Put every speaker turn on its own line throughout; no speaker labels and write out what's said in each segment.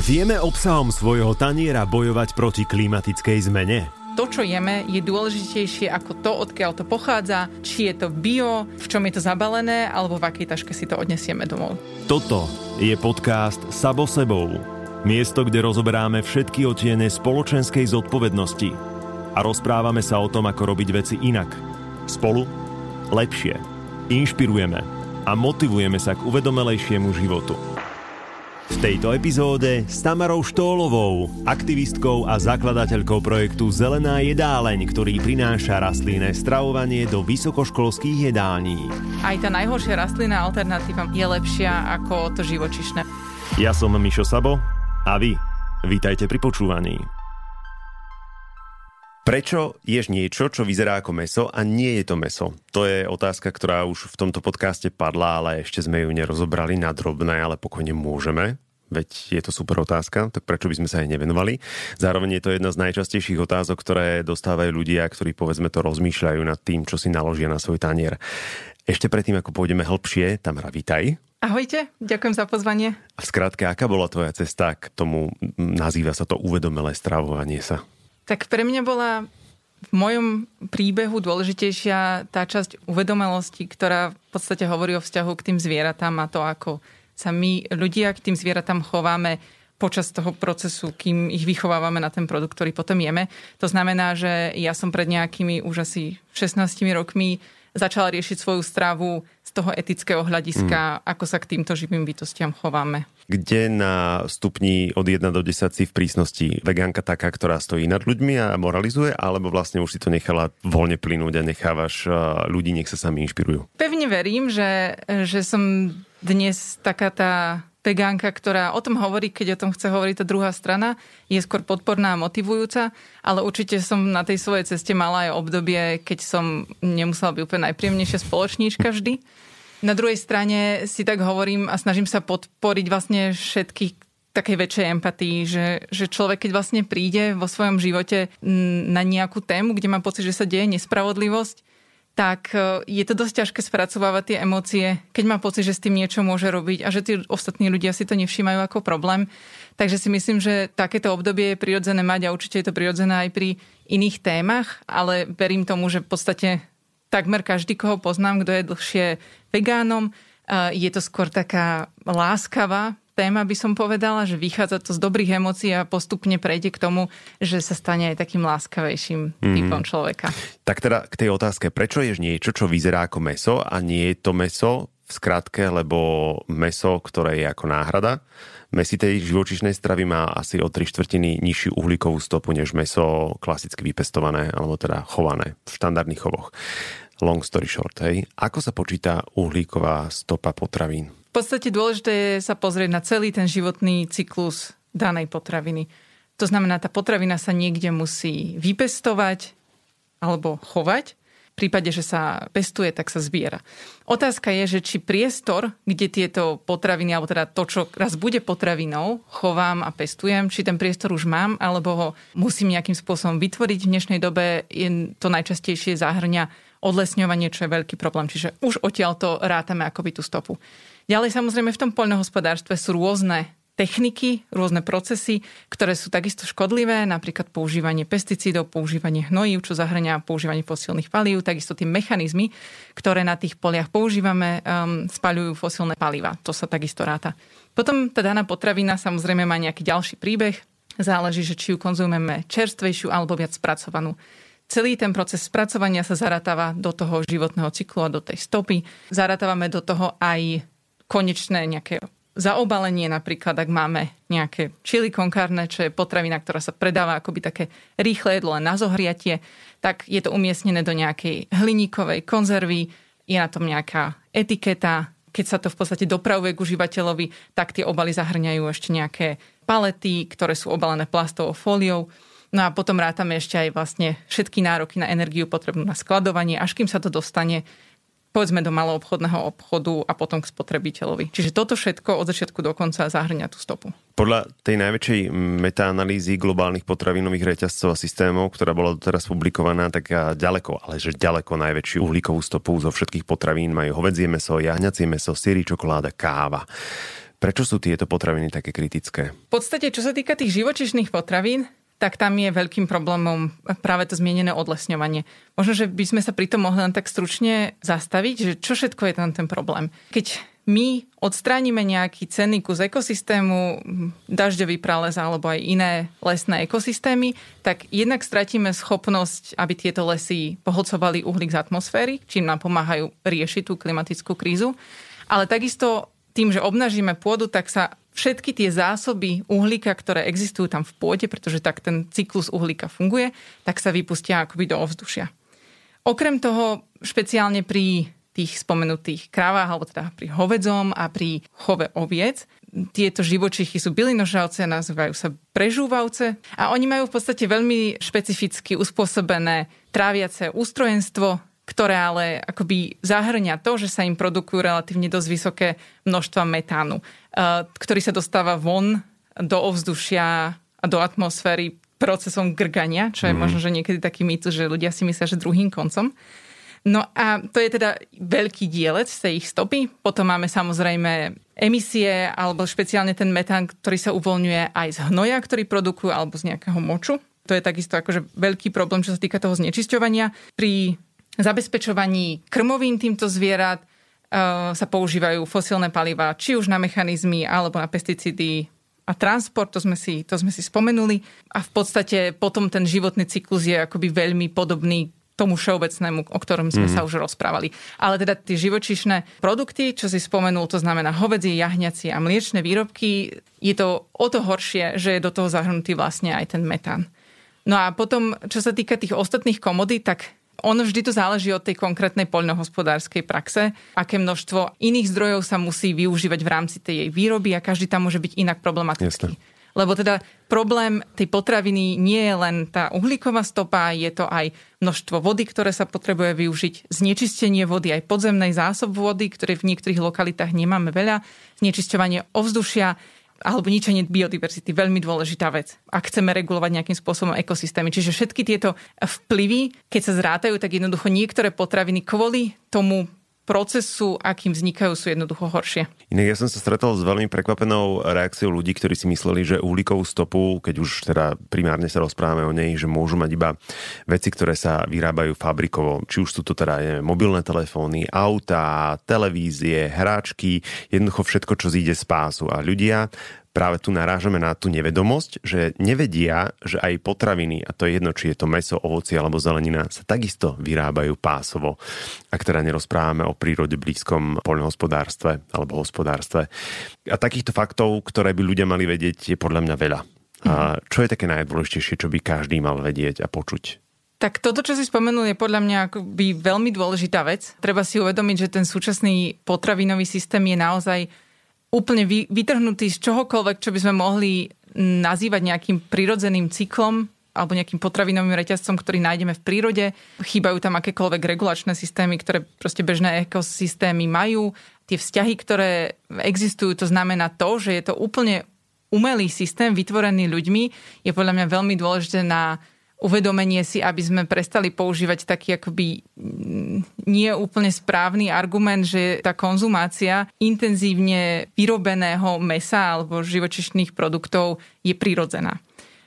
Vieme obsahom svojho taniera bojovať proti klimatickej zmene?
to, čo jeme, je dôležitejšie ako to, odkiaľ to pochádza, či je to bio, v čom je to zabalené, alebo v akej taške si to odnesieme domov.
Toto je podcast Sabo sebou. Miesto, kde rozoberáme všetky otiene spoločenskej zodpovednosti a rozprávame sa o tom, ako robiť veci inak. Spolu lepšie. Inšpirujeme a motivujeme sa k uvedomelejšiemu životu. V tejto epizóde s Tamarou Štólovou, aktivistkou a zakladateľkou projektu Zelená jedáleň, ktorý prináša rastlinné stravovanie do vysokoškolských jedální.
Aj tá najhoršia rastlinná alternatíva je lepšia ako to živočišné.
Ja som Mišo Sabo a vy, vítajte pri počúvaní. Prečo ješ niečo, čo vyzerá ako meso a nie je to meso? To je otázka, ktorá už v tomto podcaste padla, ale ešte sme ju nerozobrali na drobné, ale pokojne môžeme veď je to super otázka, tak prečo by sme sa aj nevenovali. Zároveň je to jedna z najčastejších otázok, ktoré dostávajú ľudia, ktorí povedzme to rozmýšľajú nad tým, čo si naložia na svoj tanier. Ešte predtým, ako pôjdeme hĺbšie, Tamara, vítaj.
Ahojte, ďakujem za pozvanie.
A v skratke, aká bola tvoja cesta k tomu, nazýva sa to uvedomelé stravovanie sa?
Tak pre mňa bola v mojom príbehu dôležitejšia tá časť uvedomelosti, ktorá v podstate hovorí o vzťahu k tým zvieratám a to, ako sa my ľudia k tým zvieratám chováme počas toho procesu, kým ich vychovávame na ten produkt, ktorý potom jeme. To znamená, že ja som pred nejakými už asi 16 rokmi začala riešiť svoju stravu z toho etického hľadiska, mm. ako sa k týmto živým bytostiam chováme.
Kde na stupni od 1 do 10 si v prísnosti vegánka taká, ktorá stojí nad ľuďmi a moralizuje, alebo vlastne už si to nechala voľne plynúť a nechávaš ľudí, nech sa sami inšpirujú?
Pevne verím, že, že som dnes taká tá vegánka, ktorá o tom hovorí, keď o tom chce hovoriť tá druhá strana, je skôr podporná a motivujúca, ale určite som na tej svojej ceste mala aj obdobie, keď som nemusela byť úplne najpríjemnejšia spoločníčka vždy. Na druhej strane si tak hovorím a snažím sa podporiť vlastne všetkých takej väčšej empatii, že, že človek, keď vlastne príde vo svojom živote na nejakú tému, kde má pocit, že sa deje nespravodlivosť, tak e, je to dosť ťažké spracovávať tie emócie, keď má pocit, že s tým niečo môže robiť a že tí ostatní ľudia si to nevšímajú ako problém. Takže si myslím, že takéto obdobie je prirodzené mať a určite je to prirodzené aj pri iných témach, ale verím tomu, že v podstate takmer každý, koho poznám, kto je dlhšie vegánom, e, je to skôr taká láskavá téma, by som povedala, že vychádza to z dobrých emócií a postupne prejde k tomu, že sa stane aj takým láskavejším mm. typom človeka.
Tak teda k tej otázke, prečo ješ niečo, čo vyzerá ako meso a nie je to meso v skratke, lebo meso, ktoré je ako náhrada, mesitej živočišnej stravy má asi o 3 štvrtiny nižšiu uhlíkovú stopu než meso klasicky vypestované, alebo teda chované v štandardných chovoch. Long story short, hej. Ako sa počíta uhlíková stopa potravín?
V podstate dôležité je sa pozrieť na celý ten životný cyklus danej potraviny. To znamená, tá potravina sa niekde musí vypestovať alebo chovať. V prípade, že sa pestuje, tak sa zbiera. Otázka je, že či priestor, kde tieto potraviny, alebo teda to, čo raz bude potravinou, chovám a pestujem, či ten priestor už mám, alebo ho musím nejakým spôsobom vytvoriť. V dnešnej dobe je to najčastejšie zahrňa odlesňovanie, čo je veľký problém. Čiže už odtiaľ to rátame akoby tú stopu. Ďalej samozrejme v tom poľnohospodárstve sú rôzne techniky, rôzne procesy, ktoré sú takisto škodlivé, napríklad používanie pesticídov, používanie hnojív, čo zahrania používanie fosílnych palív, takisto tie mechanizmy, ktoré na tých poliach používame, um, spaľujú fosílne paliva. To sa takisto ráta. Potom tá daná potravina samozrejme má nejaký ďalší príbeh. Záleží, že či ju konzumujeme čerstvejšiu alebo viac spracovanú. Celý ten proces spracovania sa zaratáva do toho životného cyklu a do tej stopy. Zaratávame do toho aj konečné nejaké zaobalenie, napríklad ak máme nejaké chili con carne, čo je potravina, ktorá sa predáva akoby také rýchle jedlo na zohriatie, tak je to umiestnené do nejakej hliníkovej konzervy, je na tom nejaká etiketa, keď sa to v podstate dopravuje k užívateľovi, tak tie obaly zahrňajú ešte nejaké palety, ktoré sú obalené plastovou fóliou. No a potom rátame ešte aj vlastne všetky nároky na energiu potrebnú na skladovanie, až kým sa to dostane povedzme do maloobchodného obchodu a potom k spotrebiteľovi. Čiže toto všetko od začiatku do konca zahrňa tú stopu.
Podľa tej najväčšej metaanalýzy globálnych potravinových reťazcov a systémov, ktorá bola doteraz publikovaná, tak ďaleko, ale že ďaleko najväčšiu uhlíkovú stopu zo všetkých potravín majú hovedzie meso, jahňacie meso, syry, čokoláda, káva. Prečo sú tieto potraviny také kritické?
V podstate, čo sa týka tých živočišných potravín, tak tam je veľkým problémom práve to zmienené odlesňovanie. Možno, že by sme sa pri tom mohli len tak stručne zastaviť, že čo všetko je tam ten problém. Keď my odstránime nejaký cenný kus ekosystému, dažďový prales alebo aj iné lesné ekosystémy, tak jednak stratíme schopnosť, aby tieto lesy pohlcovali uhlík z atmosféry, čím nám pomáhajú riešiť tú klimatickú krízu. Ale takisto tým, že obnažíme pôdu, tak sa všetky tie zásoby uhlíka, ktoré existujú tam v pôde, pretože tak ten cyklus uhlíka funguje, tak sa vypustia akoby do ovzdušia. Okrem toho, špeciálne pri tých spomenutých kravách, alebo teda pri hovedzom a pri chove oviec, tieto živočichy sú bylinožravce, nazývajú sa prežúvavce a oni majú v podstate veľmi špecificky uspôsobené tráviace ústrojenstvo, ktoré ale akoby zahrňa to, že sa im produkujú relatívne dosť vysoké množstva metánu, eh, ktorý sa dostáva von do ovzdušia a do atmosféry procesom grgania, čo je mm. možno, že niekedy taký mýtus, že ľudia si myslia, že druhým koncom. No a to je teda veľký dielec z tej ich stopy. Potom máme samozrejme emisie alebo špeciálne ten metán, ktorý sa uvoľňuje aj z hnoja, ktorý produkujú alebo z nejakého moču. To je takisto akože veľký problém, čo sa týka toho znečisťovania. Pri zabezpečovaní krmovín týmto zvierat uh, sa používajú fosílne paliva, či už na mechanizmy alebo na pesticídy a transport, to sme, si, to sme si spomenuli. A v podstate potom ten životný cyklus je akoby veľmi podobný tomu všeobecnému, o ktorom sme mm. sa už rozprávali. Ale teda tie živočišné produkty, čo si spomenul, to znamená hovedzie, jahňacie a mliečne výrobky, je to o to horšie, že je do toho zahrnutý vlastne aj ten metán. No a potom, čo sa týka tých ostatných komodít, tak ono vždy to záleží od tej konkrétnej poľnohospodárskej praxe, aké množstvo iných zdrojov sa musí využívať v rámci tej jej výroby a každý tam môže byť inak problematický. Jasne. Lebo teda problém tej potraviny nie je len tá uhlíková stopa, je to aj množstvo vody, ktoré sa potrebuje využiť, znečistenie vody, aj podzemnej zásob vody, ktoré v niektorých lokalitách nemáme veľa, znečisťovanie ovzdušia, alebo ničenie biodiverzity. Veľmi dôležitá vec, ak chceme regulovať nejakým spôsobom ekosystémy. Čiže všetky tieto vplyvy, keď sa zrátajú, tak jednoducho niektoré potraviny kvôli tomu procesu, akým vznikajú, sú jednoducho horšie.
Inak ja som sa stretol s veľmi prekvapenou reakciou ľudí, ktorí si mysleli, že uhlíkovú stopu, keď už teda primárne sa rozprávame o nej, že môžu mať iba veci, ktoré sa vyrábajú fabrikovo. Či už sú to teda neviem, mobilné telefóny, autá, televízie, hráčky, jednoducho všetko, čo zíde z pásu. A ľudia práve tu narážame na tú nevedomosť, že nevedia, že aj potraviny, a to je jedno, či je to meso, ovoci alebo zelenina, sa takisto vyrábajú pásovo. Ak teda nerozprávame o prírode blízkom poľnohospodárstve alebo hospodárstve. A takýchto faktov, ktoré by ľudia mali vedieť, je podľa mňa veľa. A mhm. čo je také najdôležitejšie, čo by každý mal vedieť a počuť?
Tak toto, čo si spomenul, je podľa mňa akoby veľmi dôležitá vec. Treba si uvedomiť, že ten súčasný potravinový systém je naozaj úplne vy, vytrhnutý z čohokoľvek, čo by sme mohli nazývať nejakým prirodzeným cyklom alebo nejakým potravinovým reťazcom, ktorý nájdeme v prírode. Chýbajú tam akékoľvek regulačné systémy, ktoré proste bežné ekosystémy majú. Tie vzťahy, ktoré existujú, to znamená to, že je to úplne umelý systém vytvorený ľuďmi, je podľa mňa veľmi dôležité na uvedomenie si, aby sme prestali používať taký akoby mm, nie úplne správny argument, že tá konzumácia intenzívne vyrobeného mesa alebo živočišných produktov je prirodzená.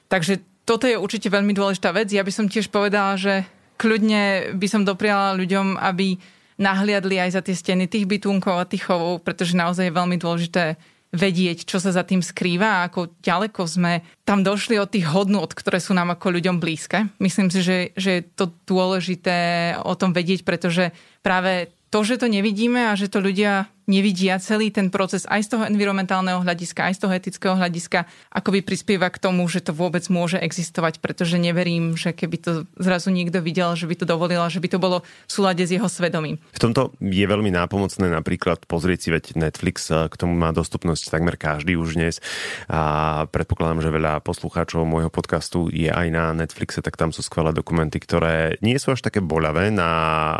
Takže toto je určite veľmi dôležitá vec. Ja by som tiež povedala, že kľudne by som dopriala ľuďom, aby nahliadli aj za tie steny tých bytunkov a tých chovov, pretože naozaj je veľmi dôležité vedieť, čo sa za tým skrýva a ako ďaleko sme tam došli od tých hodnot, ktoré sú nám ako ľuďom blízke. Myslím si, že, že je to dôležité o tom vedieť, pretože práve to, že to nevidíme a že to ľudia nevidia celý ten proces aj z toho environmentálneho hľadiska, aj z toho etického hľadiska, akoby prispieva k tomu, že to vôbec môže existovať, pretože neverím, že keby to zrazu niekto videl, že by to dovolila, že by to bolo v súlade s jeho svedomím.
V tomto je veľmi nápomocné napríklad pozrieť si veď Netflix, k tomu má dostupnosť takmer každý už dnes a predpokladám, že veľa poslucháčov môjho podcastu je aj na Netflixe, tak tam sú skvelé dokumenty, ktoré nie sú až také boľavé na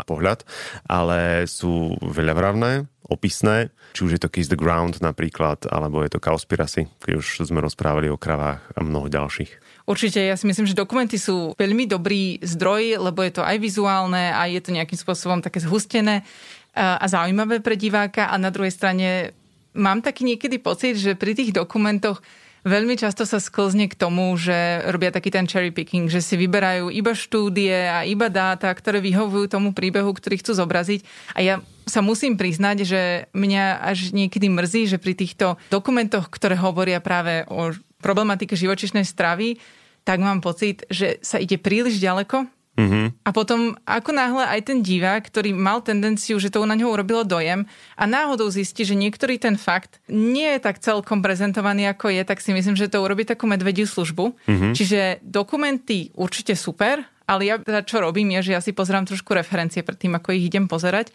pohľad, ale sú veľavravné, opisné, či už je to Kiss the Ground napríklad, alebo je to Cowspiracy, keď už sme rozprávali o kravách a mnoho ďalších.
Určite, ja si myslím, že dokumenty sú veľmi dobrý zdroj, lebo je to aj vizuálne a je to nejakým spôsobom také zhustené a zaujímavé pre diváka a na druhej strane mám taký niekedy pocit, že pri tých dokumentoch veľmi často sa sklzne k tomu, že robia taký ten cherry picking, že si vyberajú iba štúdie a iba dáta, ktoré vyhovujú tomu príbehu, ktorý chcú zobraziť. A ja sa musím priznať, že mňa až niekedy mrzí, že pri týchto dokumentoch, ktoré hovoria práve o problematike živočišnej stravy, tak mám pocit, že sa ide príliš ďaleko Mm-hmm. A potom, ako náhle aj ten divák, ktorý mal tendenciu, že to na ňo urobilo dojem a náhodou zistí, že niektorý ten fakt nie je tak celkom prezentovaný, ako je, tak si myslím, že to urobí takú medvediu službu. Mm-hmm. Čiže dokumenty určite super, ale ja teda čo robím je, že ja si pozerám trošku referencie pred tým, ako ich idem pozerať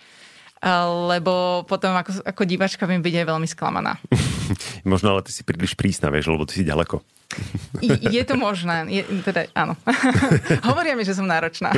lebo potom ako, ako divačka viem byť aj veľmi sklamaná.
Možno ale ty si príliš prísna, vieš, lebo ty si ďaleko.
Je to možné. Je, teda, áno. Hovoria mi, že som náročná.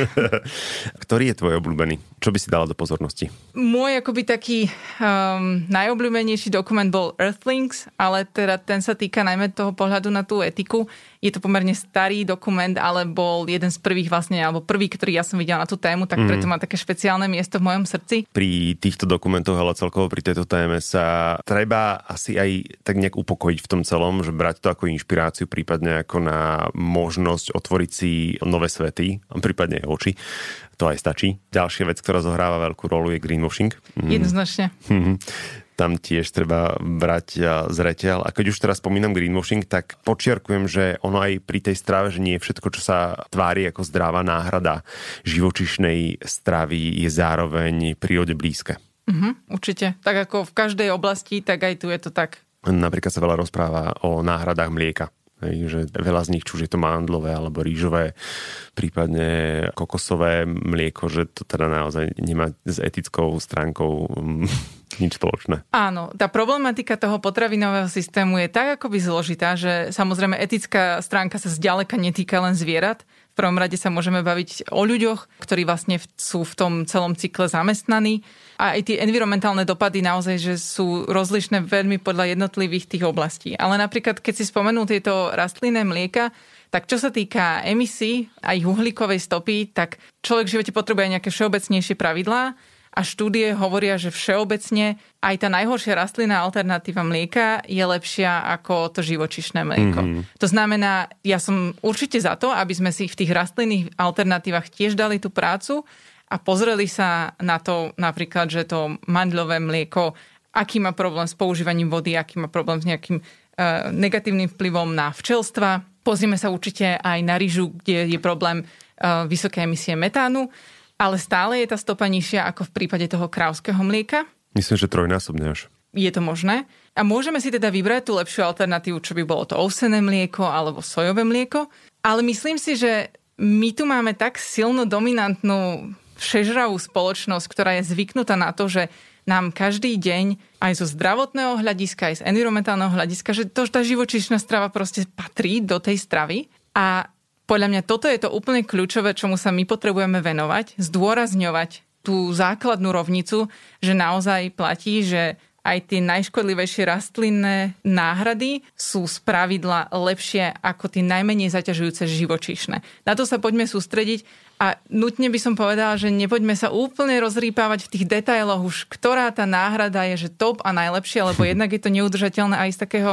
Ktorý je tvoj obľúbený? Čo by si dala do pozornosti?
Môj akoby taký um, najobľúbenejší dokument bol Earthlings, ale teda ten sa týka najmä toho pohľadu na tú etiku. Je to pomerne starý dokument, ale bol jeden z prvých vlastne, alebo prvý, ktorý ja som videla na tú tému, tak mm. preto má také špeciálne miesto v mojom srdci.
Pri týchto dokumentoch, ale celkovo pri tejto téme sa treba asi aj tak nejak upokojiť v tom celom, že brať to ako inšpiráciu, prípadne ako na možnosť otvoriť si nové svety, prípadne aj oči to aj stačí. Ďalšia vec, ktorá zohráva veľkú rolu, je greenwashing.
Mm. Jednoznačne.
Mhm tam tiež treba brať zreteľ. A keď už teraz spomínam greenwashing, tak počiarkujem, že ono aj pri tej strave, že nie všetko, čo sa tvári ako zdravá náhrada živočišnej stravy je zároveň prírode blízke.
Uh-huh, určite. Tak ako v každej oblasti, tak aj tu je to tak.
Napríklad sa veľa rozpráva o náhradách mlieka. Hej, že veľa z nich, či už je to mandlové alebo rýžové, prípadne kokosové mlieko, že to teda naozaj nemá s etickou stránkou mm, nič spoločné.
Áno, tá problematika toho potravinového systému je tak akoby zložitá, že samozrejme etická stránka sa zďaleka netýka len zvierat. V prvom rade sa môžeme baviť o ľuďoch, ktorí vlastne sú v tom celom cykle zamestnaní. A aj tie environmentálne dopady naozaj, že sú rozlišné veľmi podľa jednotlivých tých oblastí. Ale napríklad, keď si spomenul tieto rastlinné mlieka, tak čo sa týka emisí a ich uhlíkovej stopy, tak človek v živote potrebuje nejaké všeobecnejšie pravidlá a štúdie hovoria, že všeobecne aj tá najhoršia rastlinná alternatíva mlieka je lepšia ako to živočišné mlieko. Mm-hmm. To znamená, ja som určite za to, aby sme si v tých rastlinných alternatívach tiež dali tú prácu a pozreli sa na to napríklad, že to mandľové mlieko, aký má problém s používaním vody, aký má problém s nejakým uh, negatívnym vplyvom na včelstva. Pozrieme sa určite aj na rýžu, kde je problém uh, vysoké emisie metánu ale stále je tá stopa nižšia ako v prípade toho krávskeho mlieka.
Myslím, že trojnásobne až.
Je to možné. A môžeme si teda vybrať tú lepšiu alternatívu, čo by bolo to ovsené mlieko alebo sojové mlieko. Ale myslím si, že my tu máme tak silno dominantnú všežravú spoločnosť, ktorá je zvyknutá na to, že nám každý deň aj zo zdravotného hľadiska, aj z environmentálneho hľadiska, že to, tá živočíšna strava proste patrí do tej stravy. A podľa mňa toto je to úplne kľúčové, čomu sa my potrebujeme venovať, zdôrazňovať tú základnú rovnicu, že naozaj platí, že aj tie najškodlivejšie rastlinné náhrady sú z pravidla lepšie ako tie najmenej zaťažujúce živočíšne. Na to sa poďme sústrediť a nutne by som povedala, že nepoďme sa úplne rozrýpávať v tých detailoch už, ktorá tá náhrada je, že top a najlepšie, lebo jednak je to neudržateľné aj z takého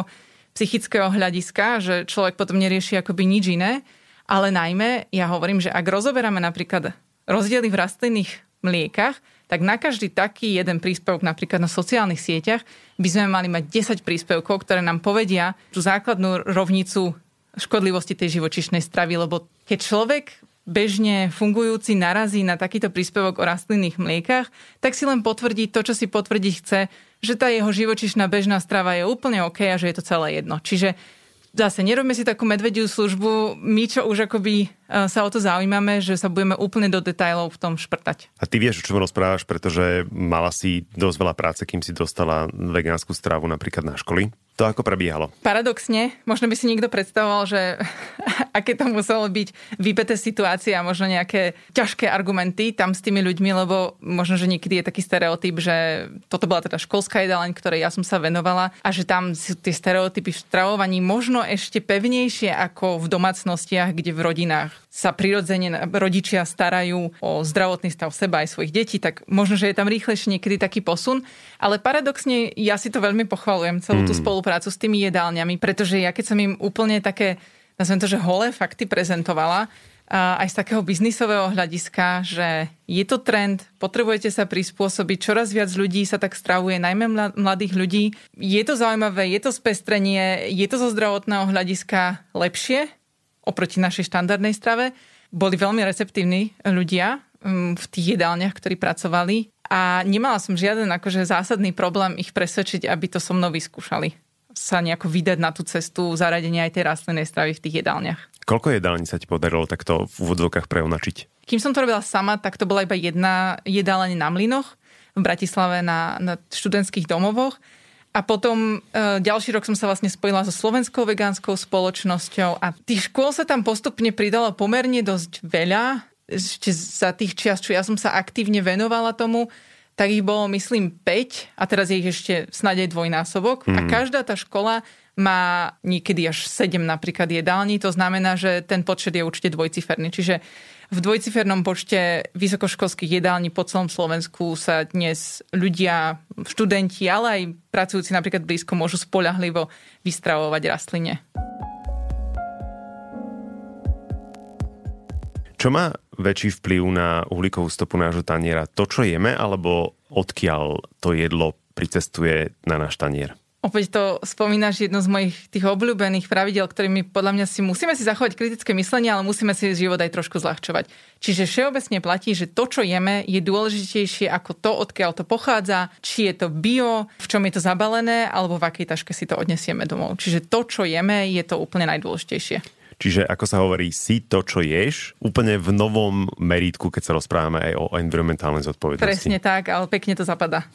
psychického hľadiska, že človek potom nerieši akoby nič iné. Ale najmä, ja hovorím, že ak rozoberáme napríklad rozdiely v rastlinných mliekach, tak na každý taký jeden príspevok napríklad na sociálnych sieťach by sme mali mať 10 príspevkov, ktoré nám povedia tú základnú rovnicu škodlivosti tej živočišnej stravy, lebo keď človek bežne fungujúci narazí na takýto príspevok o rastlinných mliekach, tak si len potvrdí to, čo si potvrdiť chce, že tá jeho živočišná bežná strava je úplne OK a že je to celé jedno. Čiže zase nerobme si takú medvediu službu, my čo už akoby sa o to zaujímame, že sa budeme úplne do detajlov v tom šprtať.
A ty vieš, o čom rozprávaš, pretože mala si dosť veľa práce, kým si dostala vegánsku stravu napríklad na školy to ako prebiehalo?
Paradoxne, možno by si niekto predstavoval, že aké to muselo byť vypeté situácie a možno nejaké ťažké argumenty tam s tými ľuďmi, lebo možno, že niekedy je taký stereotyp, že toto bola teda školská jedáleň, ktorej ja som sa venovala a že tam sú tie stereotypy v stravovaní možno ešte pevnejšie ako v domácnostiach, kde v rodinách sa prirodzene rodičia starajú o zdravotný stav seba aj svojich detí, tak možno, že je tam rýchlejšie niekedy taký posun. Ale paradoxne ja si to veľmi pochvalujem, celú tú hmm. spoluprácu s tými jedálňami, pretože ja keď som im úplne také, nazvem to, že holé fakty prezentovala, aj z takého biznisového hľadiska, že je to trend, potrebujete sa prispôsobiť, čoraz viac ľudí sa tak stravuje, najmä mladých ľudí. Je to zaujímavé, je to spestrenie, je to zo zdravotného hľadiska lepšie, oproti našej štandardnej strave. Boli veľmi receptívni ľudia mm, v tých jedálniach, ktorí pracovali a nemala som žiaden akože zásadný problém ich presvedčiť, aby to so mnou vyskúšali sa nejako vydať na tú cestu zaradenia aj tej rastlinnej stravy v tých jedálniach.
Koľko jedálni sa ti podarilo takto v úvodzovkách preonačiť?
Kým som to robila sama, tak to bola iba jedna jedáleň na Mlinoch v Bratislave na, na študentských domovoch a potom e, ďalší rok som sa vlastne spojila so slovenskou vegánskou spoločnosťou a tých škôl sa tam postupne pridalo pomerne dosť veľa. Ešte za tých čias, čo ja som sa aktívne venovala tomu, tak ich bolo myslím 5 a teraz je ich ešte snáď aj dvojnásobok. Mm. A mhm. každá tá škola má niekedy až 7 napríklad jedální, to znamená, že ten počet je určite dvojciferný. Čiže v dvojcifernom počte vysokoškolských jedální po celom Slovensku sa dnes ľudia, študenti, ale aj pracujúci napríklad blízko môžu spolahlivo vystravovať rastline.
Čo má väčší vplyv na uhlíkovú stopu nášho taniera? To, čo jeme, alebo odkiaľ to jedlo pricestuje na náš tanier?
Opäť to spomínaš jedno z mojich tých obľúbených pravidel, ktorými podľa mňa si musíme si zachovať kritické myslenie, ale musíme si život aj trošku zľahčovať. Čiže všeobecne platí, že to, čo jeme, je dôležitejšie ako to, odkiaľ to pochádza, či je to bio, v čom je to zabalené, alebo v akej taške si to odnesieme domov. Čiže to, čo jeme, je to úplne najdôležitejšie.
Čiže ako sa hovorí, si to, čo ješ, úplne v novom meritku, keď sa rozprávame aj o environmentálnej zodpovednosti.
Presne tak, ale pekne to zapadá.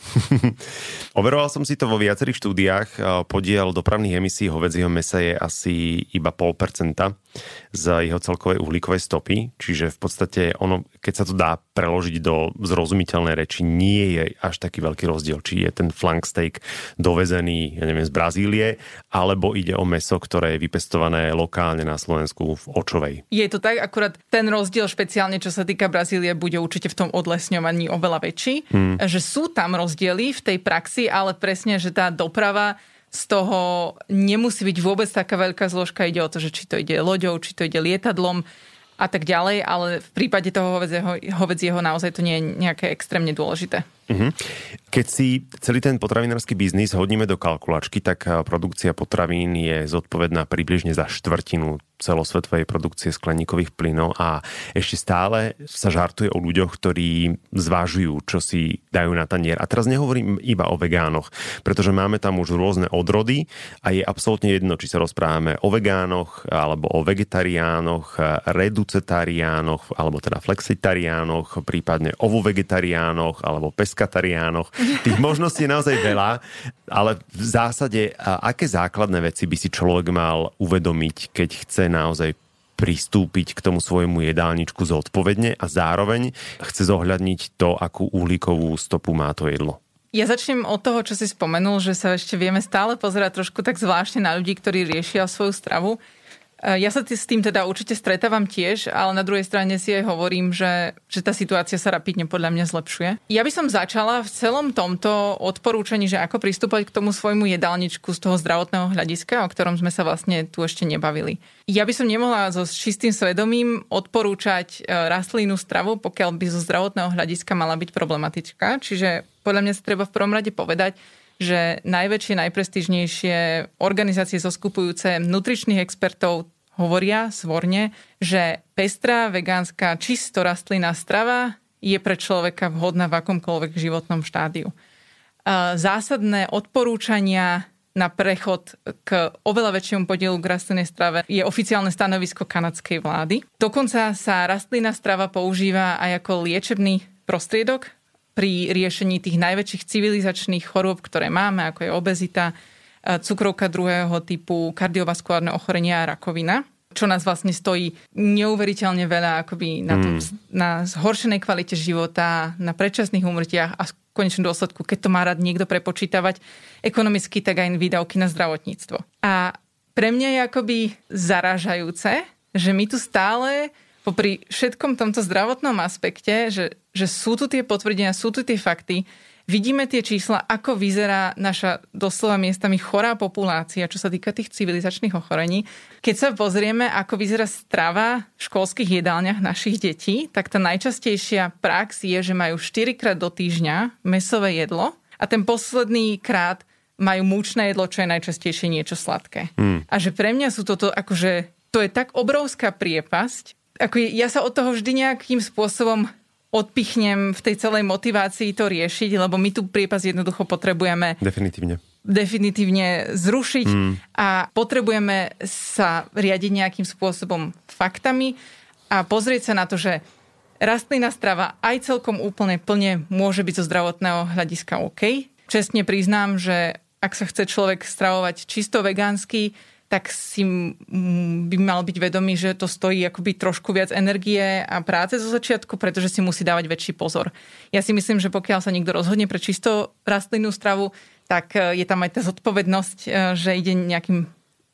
Overoval som si to vo viacerých štúdiách. Podiel dopravných emisí hovedzieho mesa je asi iba pol percenta z jeho celkovej uhlíkovej stopy, čiže v podstate ono, keď sa to dá preložiť do zrozumiteľnej reči, nie je až taký veľký rozdiel, či je ten flank steak dovezený, ja neviem, z Brazílie, alebo ide o meso, ktoré je vypestované lokálne na Slovensku v Očovej.
Je to tak, akurát ten rozdiel špeciálne, čo sa týka Brazílie, bude určite v tom odlesňovaní oveľa väčší, hmm. že sú tam rozdiely v tej praxi, ale presne, že tá doprava z toho nemusí byť vôbec taká veľká zložka. Ide o to, že či to ide loďou, či to ide lietadlom a tak ďalej, ale v prípade toho hovedzieho, hovedzieho naozaj to nie je nejaké extrémne dôležité. Uh-huh.
Keď si celý ten potravinársky biznis hodíme do kalkulačky, tak eh, produkcia potravín je zodpovedná približne za štvrtinu celosvetovej produkcie skleníkových plynov a ešte stále sa žartuje o ľuďoch, ktorí zvážujú, čo si dajú na tanier. A teraz nehovorím iba o vegánoch, pretože máme tam už rôzne odrody a je absolútne jedno, či sa rozprávame o vegánoch alebo o vegetariánoch, reducetariánoch alebo teda flexitariánoch, prípadne ovovegetariánoch alebo pes peskatariánoch. Tých možností je naozaj veľa, ale v zásade, aké základné veci by si človek mal uvedomiť, keď chce naozaj pristúpiť k tomu svojmu jedálničku zodpovedne a zároveň chce zohľadniť to, akú uhlíkovú stopu má to jedlo.
Ja začnem od toho, čo si spomenul, že sa ešte vieme stále pozerať trošku tak zvláštne na ľudí, ktorí riešia svoju stravu. Eh, ja sa s tým teda určite stretávam tiež, ale na druhej strane si aj hovorím, že, že tá situácia sa rapidne podľa mňa zlepšuje. Ja by som začala v celom tomto odporúčaní, že ako pristúpať k tomu svojmu jedálničku z toho zdravotného hľadiska, o ktorom sme sa vlastne tu ešte nebavili. Ja by som nemohla so čistým svedomím odporúčať eh, rastlínu stravu, pokiaľ by zo zdravotného hľadiska mala byť problematická. Čiže podľa mňa sa treba v prvom rade povedať, že najväčšie, najprestižnejšie organizácie zoskupujúce nutričných expertov hovoria svorne, že pestrá, vegánska, čisto rastlinná strava je pre človeka vhodná v akomkoľvek životnom štádiu. Zásadné odporúčania na prechod k oveľa väčšiemu podielu k rastlinnej strave je oficiálne stanovisko kanadskej vlády. Dokonca sa rastlinná strava používa aj ako liečebný prostriedok pri riešení tých najväčších civilizačných chorôb, ktoré máme, ako je obezita, cukrovka druhého typu, kardiovaskulárne ochorenia a rakovina čo nás vlastne stojí neuveriteľne veľa akoby na, tom, mm. na zhoršenej kvalite života, na predčasných úmrtiach a v konečnom dôsledku, keď to má rád niekto prepočítavať ekonomicky, tak aj výdavky na zdravotníctvo. A pre mňa je akoby zaražajúce, že my tu stále popri všetkom tomto zdravotnom aspekte, že, že sú tu tie potvrdenia, sú tu tie fakty, vidíme tie čísla, ako vyzerá naša doslova miestami chorá populácia, čo sa týka tých civilizačných ochorení. Keď sa pozrieme, ako vyzerá strava v školských jedálniach našich detí, tak tá najčastejšia prax je, že majú 4 krát do týždňa mesové jedlo a ten posledný krát majú múčne jedlo, čo je najčastejšie niečo sladké. Mm. A že pre mňa sú toto akože, to je tak obrovská priepasť, ako ja sa od toho vždy nejakým spôsobom odpichnem v tej celej motivácii to riešiť, lebo my tu priepas jednoducho potrebujeme
definitívne
definitívne zrušiť mm. a potrebujeme sa riadiť nejakým spôsobom faktami a pozrieť sa na to, že rastlina strava aj celkom úplne plne môže byť zo zdravotného hľadiska OK. Čestne priznám, že ak sa chce človek stravovať čisto vegánsky, tak si by mal byť vedomý, že to stojí akoby trošku viac energie a práce zo začiatku, pretože si musí dávať väčší pozor. Ja si myslím, že pokiaľ sa niekto rozhodne pre čisto rastlinnú stravu, tak e, je tam aj tá zodpovednosť, e, že ide nejakým,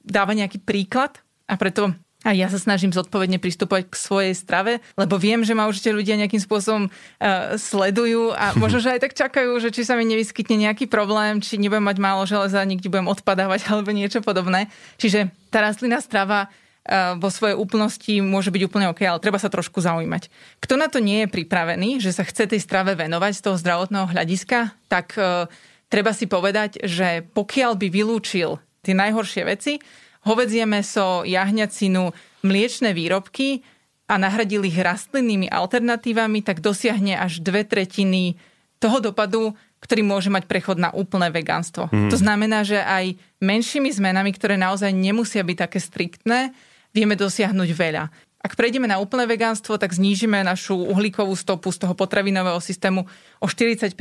dáva nejaký príklad a preto a ja sa snažím zodpovedne pristupovať k svojej strave, lebo viem, že ma určite ľudia nejakým spôsobom uh, sledujú a možno, že aj tak čakajú, že či sa mi nevyskytne nejaký problém, či nebudem mať málo železa, nikde budem odpadávať alebo niečo podobné. Čiže tá rastlina strava uh, vo svojej úplnosti môže byť úplne OK, ale treba sa trošku zaujímať. Kto na to nie je pripravený, že sa chce tej strave venovať z toho zdravotného hľadiska, tak uh, treba si povedať, že pokiaľ by vylúčil tie najhoršie veci, hovedzie meso, jahňacinu, mliečne výrobky a nahradil ich rastlinnými alternatívami, tak dosiahne až dve tretiny toho dopadu, ktorý môže mať prechod na úplné vegánstvo. Mm. To znamená, že aj menšími zmenami, ktoré naozaj nemusia byť také striktné, vieme dosiahnuť veľa. Ak prejdeme na úplné vegánstvo, tak znížime našu uhlíkovú stopu z toho potravinového systému o 45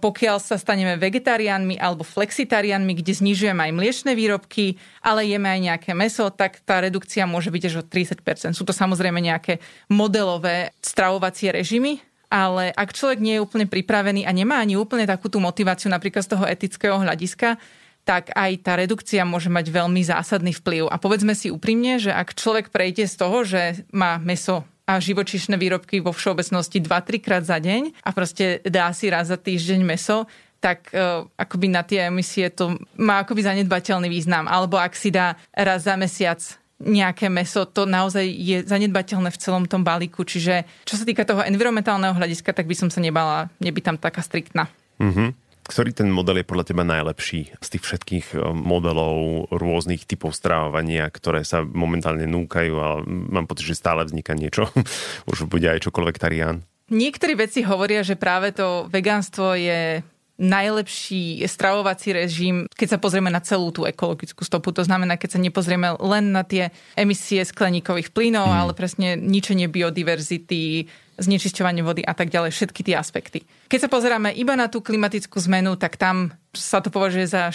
Pokiaľ sa staneme vegetariánmi alebo flexitariánmi, kde znižujeme aj mliečne výrobky, ale jeme aj nejaké meso, tak tá redukcia môže byť až o 30% Sú to samozrejme nejaké modelové stravovacie režimy, ale ak človek nie je úplne pripravený a nemá ani úplne takú tú motiváciu napríklad z toho etického hľadiska, tak aj tá redukcia môže mať veľmi zásadný vplyv. A povedzme si úprimne, že ak človek prejde z toho, že má meso a živočišné výrobky vo všeobecnosti 2-3 krát za deň a proste dá si raz za týždeň meso, tak uh, akoby na tie emisie to má akoby zanedbateľný význam. Alebo ak si dá raz za mesiac nejaké meso, to naozaj je zanedbateľné v celom tom balíku. Čiže čo sa týka toho environmentálneho hľadiska, tak by som sa nebala, nebyť tam taká striktná. Mm-hmm.
Ktorý ten model je podľa teba najlepší z tých všetkých eh, modelov rôznych typov strávania, ktoré sa momentálne núkajú a mám pocit, že stále vzniká niečo. Už bude aj čokoľvek tarián.
Niektorí veci hovoria, že práve to vegánstvo je najlepší stravovací režim, keď sa pozrieme na celú tú ekologickú stopu. To znamená, keď sa nepozrieme len na tie emisie skleníkových plynov, mm. ale presne ničenie biodiverzity, znečisťovanie vody a tak ďalej, všetky tie aspekty. Keď sa pozeráme iba na tú klimatickú zmenu, tak tam sa to považuje za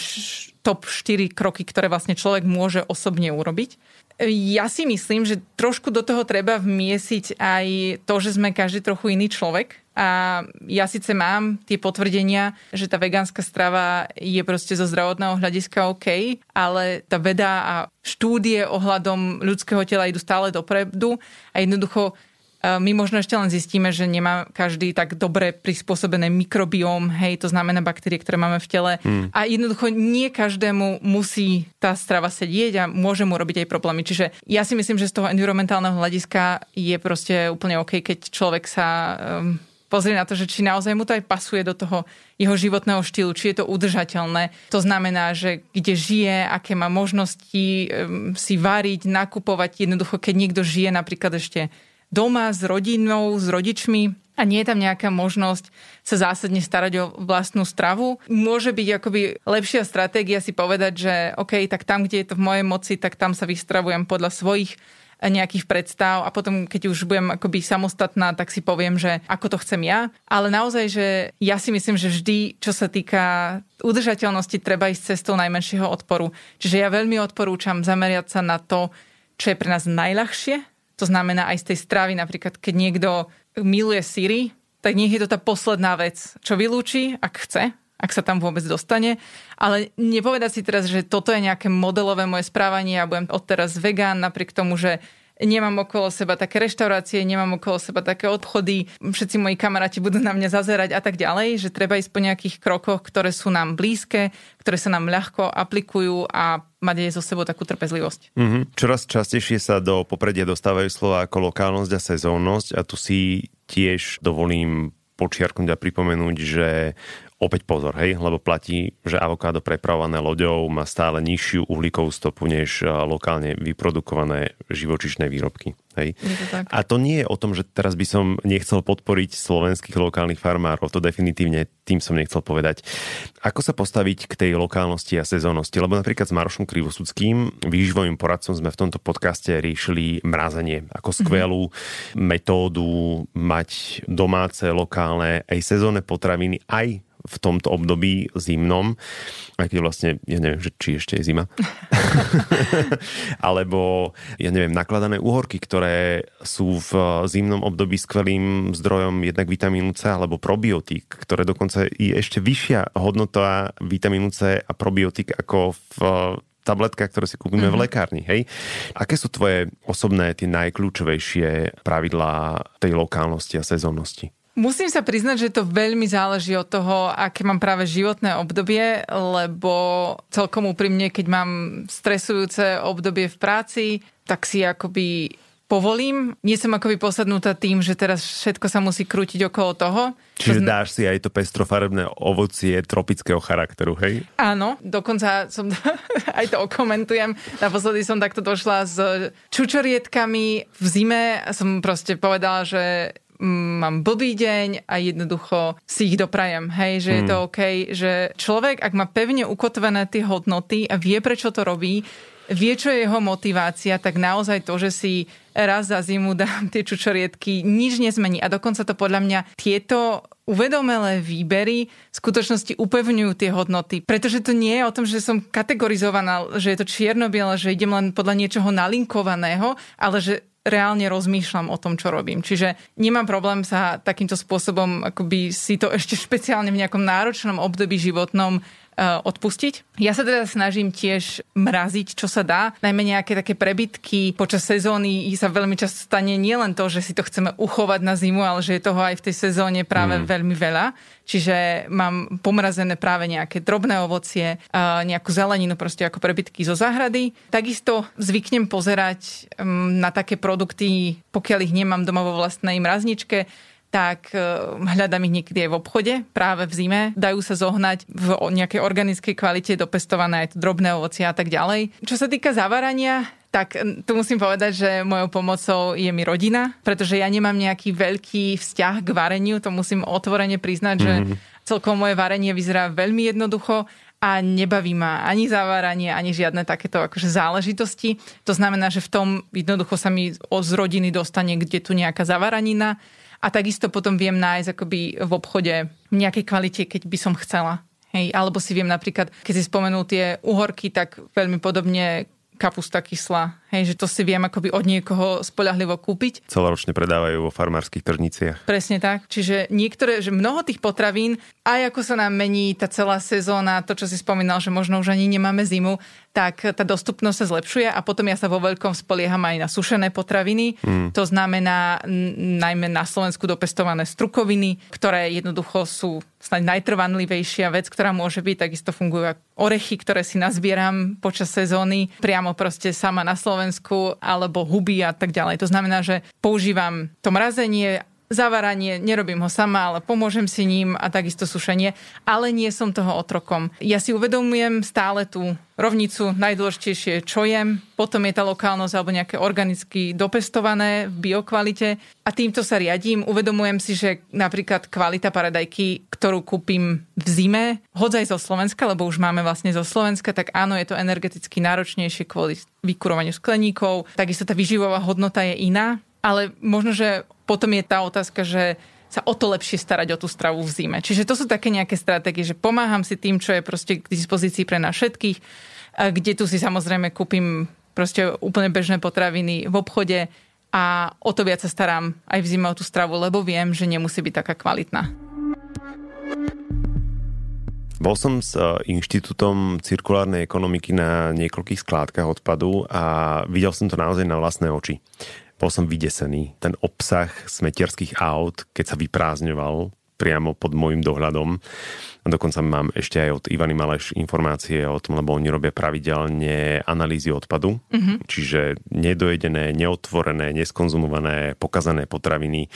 top 4 kroky, ktoré vlastne človek môže osobne urobiť. Ja si myslím, že trošku do toho treba vmiesiť aj to, že sme každý trochu iný človek. A ja síce mám tie potvrdenia, že tá vegánska strava je proste zo zdravotného hľadiska OK, ale tá veda a štúdie ohľadom ľudského tela idú stále dopredu a jednoducho my možno ešte len zistíme, že nemá každý tak dobre prispôsobené mikrobióm, hej, to znamená baktérie, ktoré máme v tele. Hmm. A jednoducho nie každému musí tá strava sedieť a môže mu robiť aj problémy. Čiže ja si myslím, že z toho environmentálneho hľadiska je proste úplne OK, keď človek sa um, pozrie na to, že či naozaj mu to aj pasuje do toho jeho životného štýlu, či je to udržateľné. To znamená, že kde žije, aké má možnosti si variť, nakupovať. Jednoducho, keď niekto žije napríklad ešte doma s rodinou, s rodičmi a nie je tam nejaká možnosť sa zásadne starať o vlastnú stravu. Môže byť akoby lepšia stratégia si povedať, že OK, tak tam, kde je to v mojej moci, tak tam sa vystravujem podľa svojich nejakých predstav a potom, keď už budem akoby samostatná, tak si poviem, že ako to chcem ja. Ale naozaj, že ja si myslím, že vždy, čo sa týka udržateľnosti, treba ísť cestou najmenšieho odporu. Čiže ja veľmi odporúčam zameriať sa na to, čo je pre nás najľahšie to znamená aj z tej stravy, napríklad keď niekto miluje síry, tak nech je to tá posledná vec, čo vylúči, ak chce, ak sa tam vôbec dostane. Ale nepovedať si teraz, že toto je nejaké modelové moje správanie a ja budem odteraz vegán, napriek tomu, že nemám okolo seba také reštaurácie, nemám okolo seba také odchody, všetci moji kamaráti budú na mňa zazerať a tak ďalej, že treba ísť po nejakých krokoch, ktoré sú nám blízke, ktoré sa nám ľahko aplikujú a mať aj so sebou takú trpezlivosť.
Mm-hmm. Čoraz častejšie sa do popredia dostávajú slova ako lokálnosť a sezónnosť a tu si tiež dovolím počiarknúť a pripomenúť, že Opäť pozor, hej, lebo platí, že avokádo prepravované loďou má stále nižšiu uhlíkovú stopu než lokálne vyprodukované živočišné výrobky. Hej.
To.
A to nie je o tom, že teraz by som nechcel podporiť slovenských lokálnych farmárov, to definitívne tým som nechcel povedať. Ako sa postaviť k tej lokálnosti a sezónnosti? Lebo napríklad s Marošom Krivosudským, výživovým poradcom, sme v tomto podcaste riešili mrázenie ako mhm. skvelú mm-hmm. metódu mať domáce, lokálne, aj sezónne potraviny, aj v tomto období zimnom, aj keď vlastne, ja neviem, že či ešte je zima. Alebo, ja neviem, nakladané uhorky, ktoré sú v zimnom období skvelým zdrojom jednak vitamínu C alebo probiotík, ktoré dokonca je ešte vyššia hodnota vitamínu C a probiotík ako v tabletkách, ktoré si kúpime mm-hmm. v mhm. lekárni, hej? Aké sú tvoje osobné, tie najkľúčovejšie pravidlá tej lokálnosti a sezónnosti?
Musím sa priznať, že to veľmi záleží od toho, aké mám práve životné obdobie, lebo celkom úprimne, keď mám stresujúce obdobie v práci, tak si akoby povolím. Nie som akoby posadnutá tým, že teraz všetko sa musí krútiť okolo toho.
Čiže zna... dáš si aj to pestrofarebné ovocie tropického charakteru, hej?
Áno, dokonca som aj to okomentujem. Naposledy som takto došla s čučorietkami v zime som proste povedala, že mám blbý deň a jednoducho si ich doprajem. Hej, že mm. je to hmm. OK, že človek, ak má pevne ukotvené tie hodnoty a vie, prečo to robí, vie, čo je jeho motivácia, tak naozaj to, že si raz za zimu dám tie čučoriedky, nič nezmení. A dokonca to podľa mňa tieto uvedomelé výbery v skutočnosti upevňujú tie hodnoty. Pretože to nie je o tom, že som kategorizovaná, že je to čierno-biele, že idem len podľa niečoho nalinkovaného, ale že reálne rozmýšľam o tom, čo robím. Čiže nemám problém sa takýmto spôsobom akoby si to ešte špeciálne v nejakom náročnom období životnom odpustiť. Ja sa teda snažím tiež mraziť, čo sa dá. Najmä nejaké také prebytky počas sezóny sa veľmi často stane nielen to, že si to chceme uchovať na zimu, ale že je toho aj v tej sezóne práve mm. veľmi veľa. Čiže mám pomrazené práve nejaké drobné ovocie, nejakú zeleninu, proste ako prebytky zo záhrady. Takisto zvyknem pozerať mm, na také produkty, pokiaľ ich nemám doma vo vlastnej mrazničke, tak e, hľadám ich niekedy aj v obchode, práve v zime. Dajú sa zohnať v nejakej organickej kvalite dopestované aj drobné ovocie a tak ďalej. Čo sa týka zavarania, tak tu musím povedať, že mojou pomocou je mi rodina, pretože ja nemám nejaký veľký vzťah k vareniu, to musím otvorene priznať, mm-hmm. že mhm. celkom moje varenie vyzerá veľmi jednoducho a nebaví ma ani zaváranie, ani žiadne takéto akože záležitosti. To znamená, že v tom jednoducho sa mi z rodiny dostane kde tu nejaká zavaranina a takisto potom viem nájsť akoby v obchode v nejakej kvalite, keď by som chcela. Hej, alebo si viem napríklad, keď si spomenul tie uhorky, tak veľmi podobne kapusta kyslá. Hej, že to si viem akoby od niekoho spolahlivo kúpiť.
Celoročne predávajú vo farmárskych tržniciach.
Presne tak. Čiže niektoré, že mnoho tých potravín, aj ako sa nám mení tá celá sezóna, to, čo si spomínal, že možno už ani nemáme zimu, tak tá dostupnosť sa zlepšuje a potom ja sa vo veľkom spolieham aj na sušené potraviny. Mm. To znamená najmä na Slovensku dopestované strukoviny, ktoré jednoducho sú snáď najtrvanlivejšia vec, ktorá môže byť. Takisto fungujú orechy, ktoré si nazbieram počas sezóny priamo proste sama na Slovensku alebo huby a tak ďalej. To znamená, že používam to mrazenie zavaranie, nerobím ho sama, ale pomôžem si ním a takisto sušenie, ale nie som toho otrokom. Ja si uvedomujem stále tú rovnicu, najdôležitejšie čo jem, potom je tá lokálnosť alebo nejaké organicky dopestované v biokvalite a týmto sa riadím. Uvedomujem si, že napríklad kvalita paradajky, ktorú kúpim v zime, hodzaj zo Slovenska, lebo už máme vlastne zo Slovenska, tak áno, je to energeticky náročnejšie kvôli vykurovaniu skleníkov, takisto tá vyživová hodnota je iná, ale možno, že potom je tá otázka, že sa o to lepšie starať o tú stravu v zime. Čiže to sú také nejaké stratégie, že pomáham si tým, čo je proste k dispozícii pre nás všetkých, kde tu si samozrejme kúpim proste úplne bežné potraviny v obchode a o to viac sa starám aj v zime o tú stravu, lebo viem, že nemusí byť taká kvalitná.
Bol som s e, Inštitútom cirkulárnej ekonomiky na niekoľkých skládkach odpadu a videl som to naozaj na vlastné oči. Bol som vydesený. Ten obsah smetierských aut, keď sa vyprázdňoval priamo pod môjim dohľadom. A dokonca mám ešte aj od Ivany Maleš informácie o tom, lebo oni robia pravidelne analýzy odpadu, mm-hmm. čiže nedojedené, neotvorené, neskonzumované, pokazané potraviny.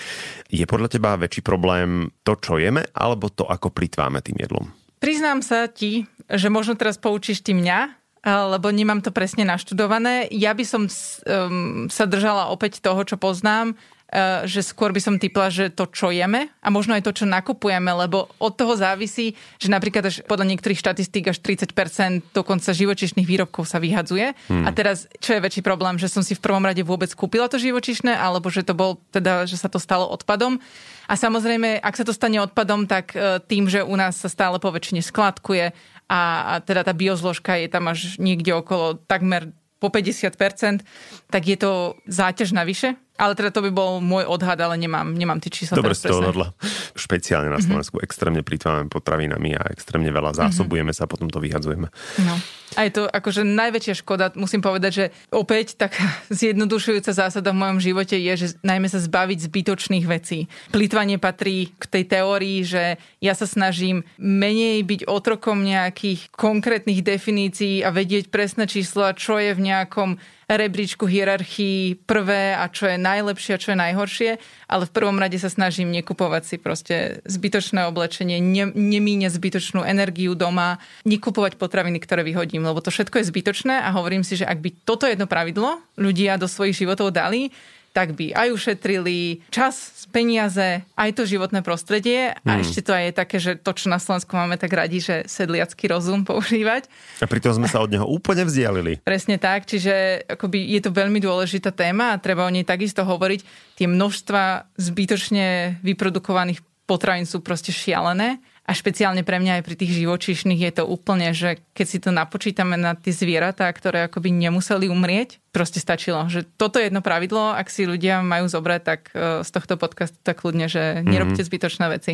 Je podľa teba väčší problém to, čo jeme, alebo to, ako plitváme tým jedlom?
Priznám sa ti, že možno teraz poučíš ty mňa, lebo nemám to presne naštudované. Ja by som um, sa držala opäť toho, čo poznám Eh, že skôr by som typla, že to, čo jeme a možno aj to, čo nakupujeme, lebo od toho závisí, že napríklad až podľa niektorých štatistík až 30% dokonca živočišných výrobkov sa vyhadzuje. Hmm. A teraz, čo je väčší problém, že som si v prvom rade vôbec kúpila to živočišné, alebo že to bol teda, že sa to stalo odpadom. A samozrejme, ak sa to stane odpadom, tak eh, tým, že u nás sa stále po väčšine skladkuje a, a teda tá biozložka je tam až niekde okolo takmer po 50%, tak je to záťaž navyše ale teda to by bol môj odhad, ale nemám, nemám tie čísla
Dobre si to odhadla. Špeciálne na mhm. Slovensku mm-hmm. extrémne plýtvame potravinami a extrémne veľa zásobujeme mm-hmm. sa, potom to vyhadzujeme.
No. A je to akože najväčšia škoda, musím povedať, že opäť tak zjednodušujúca zásada v mojom živote je, že najmä sa zbaviť zbytočných vecí. Plýtvanie patrí k tej teórii, že ja sa snažím menej byť otrokom nejakých konkrétnych definícií a vedieť presné čísla, čo je v nejakom rebríčku hierarchii prvé a čo je najlepšie a čo je najhoršie, ale v prvom rade sa snažím nekupovať si proste zbytočné oblečenie, ne, nemíňať zbytočnú energiu doma, nekupovať potraviny, ktoré vyhodím, lebo to všetko je zbytočné a hovorím si, že ak by toto jedno pravidlo ľudia do svojich životov dali, tak by aj ušetrili čas, peniaze, aj to životné prostredie a hmm. ešte to aj je také, že to, čo na Slovensku máme tak radi, že sedliacký rozum používať.
A pritom sme sa od neho úplne vzdialili.
Presne tak, čiže akoby je to veľmi dôležitá téma a treba o nej takisto hovoriť. Tie množstva zbytočne vyprodukovaných potravín sú proste šialené a špeciálne pre mňa aj pri tých živočíšnych je to úplne, že keď si to napočítame na tie zvieratá, ktoré akoby nemuseli umrieť, proste stačilo. Že toto je jedno pravidlo, ak si ľudia majú zobrať, tak e, z tohto podcastu tak kľudne, že nerobte mm-hmm. zbytočné veci.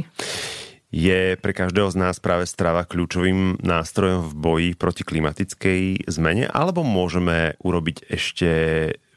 Je pre každého z nás práve strava kľúčovým nástrojom v boji proti klimatickej zmene, alebo môžeme urobiť ešte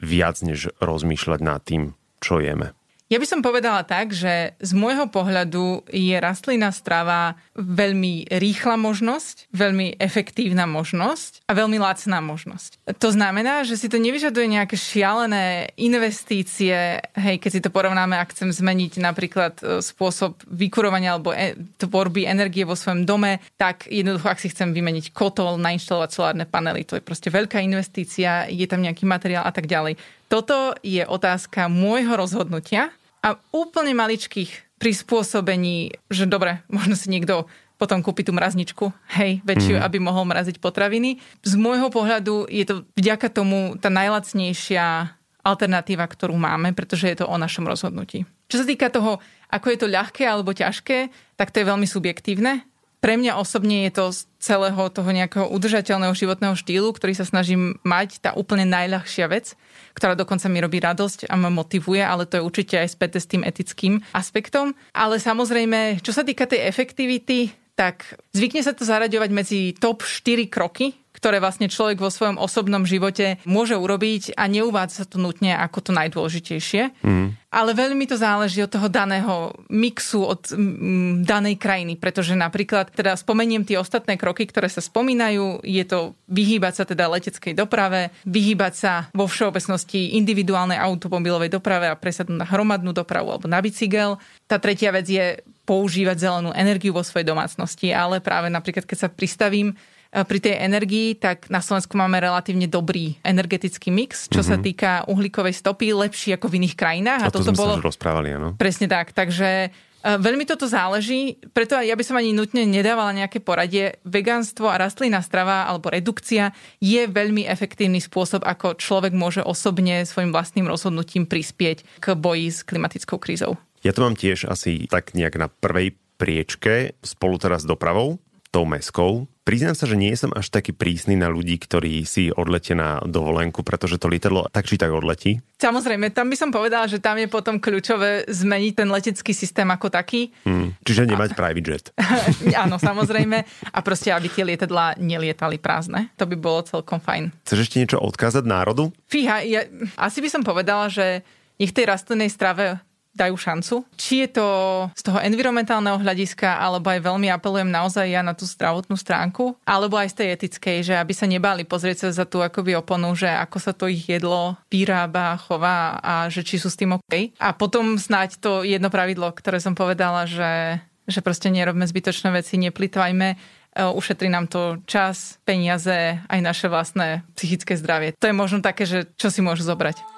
viac, než rozmýšľať nad tým, čo jeme?
Ja by som povedala tak, že z môjho pohľadu je rastlina strava veľmi rýchla možnosť, veľmi efektívna možnosť a veľmi lacná možnosť. To znamená, že si to nevyžaduje nejaké šialené investície, hej, keď si to porovnáme, ak chcem zmeniť napríklad e, spôsob vykurovania alebo e- tvorby energie vo svojom dome, tak jednoducho, ak si chcem vymeniť kotol, nainštalovať solárne panely, to je proste veľká investícia, je tam nejaký materiál a tak ďalej. Toto je otázka môjho rozhodnutia a úplne maličkých prispôsobení, že dobre, možno si niekto potom kúpi tú mrazničku, hej, väčšiu, mm. aby mohol mraziť potraviny. Z môjho pohľadu je to vďaka tomu tá najlacnejšia alternatíva, ktorú máme, pretože je to o našom rozhodnutí. Čo sa týka toho, ako je to ľahké alebo ťažké, tak to je veľmi subjektívne. Pre mňa osobne je to z celého toho nejakého udržateľného životného štýlu, ktorý sa snažím mať, tá úplne najľahšia vec ktorá dokonca mi robí radosť a ma motivuje, ale to je určite aj späť s tým etickým aspektom. Ale samozrejme, čo sa týka tej efektivity, tak zvykne sa to zaraďovať medzi top 4 kroky, ktoré vlastne človek vo svojom osobnom živote môže urobiť a neuvádza to nutne ako to najdôležitejšie. Mm. Ale veľmi to záleží od toho daného mixu, od mm, danej krajiny, pretože napríklad, teda spomeniem tie ostatné kroky, ktoré sa spomínajú, je to vyhýbať sa teda leteckej doprave, vyhýbať sa vo všeobecnosti individuálnej automobilovej doprave a presadnúť na hromadnú dopravu alebo na bicykel. Tá tretia vec je používať zelenú energiu vo svojej domácnosti, ale práve napríklad, keď sa pristavím pri tej energii, tak na Slovensku máme relatívne dobrý energetický mix, čo mm-hmm. sa mhm. týka uhlíkovej stopy, lepší ako v iných krajinách.
A, a to toto sme bolo... sa už rozprávali, áno.
Presne tak, takže e, Veľmi toto záleží, preto ja by som ani nutne nedávala nejaké poradie. Vegánstvo a rastlina strava alebo redukcia je veľmi efektívny spôsob, ako človek môže osobne svojim vlastným rozhodnutím prispieť k boji s klimatickou krízou.
Ja to mám tiež asi tak nejak na prvej priečke spolu teraz s dopravou, tou meskou Priznám sa, že nie som až taký prísny na ľudí, ktorí si odletia na dovolenku, pretože to lietadlo tak či tak odletí.
Samozrejme, tam by som povedala, že tam je potom kľúčové zmeniť ten letecký systém ako taký.
Hmm, čiže nemať a... private jet.
Áno, samozrejme. A proste, aby tie lietadlá nelietali prázdne. To by bolo celkom fajn.
Chceš ešte niečo odkázať národu?
Fíha, ja, asi by som povedala, že nech tej rastlinnej strave dajú šancu. Či je to z toho environmentálneho hľadiska, alebo aj veľmi apelujem naozaj ja na tú zdravotnú stránku, alebo aj z tej etickej, že aby sa nebali pozrieť sa za tú akoby oponu, že ako sa to ich jedlo vyrába, chová a že či sú s tým OK. A potom snáď to jedno pravidlo, ktoré som povedala, že, že proste nerobme zbytočné veci, neplitvajme, e, ušetrí nám to čas, peniaze, aj naše vlastné psychické zdravie. To je možno také, že čo si môžu zobrať.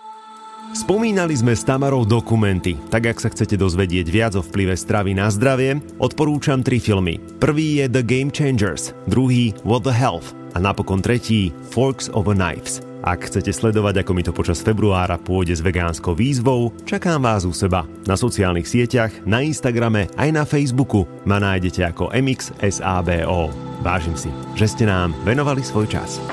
Spomínali sme s Tamarou dokumenty, tak ak sa chcete dozvedieť viac o vplyve stravy na zdravie, odporúčam tri filmy. Prvý je The Game Changers, druhý What the Health a napokon tretí Forks over Knives. Ak chcete sledovať, ako mi to počas februára pôjde s vegánskou výzvou, čakám vás u seba. Na sociálnych sieťach, na Instagrame aj na Facebooku ma nájdete ako MXSABO. Vážim si, že ste nám venovali svoj čas.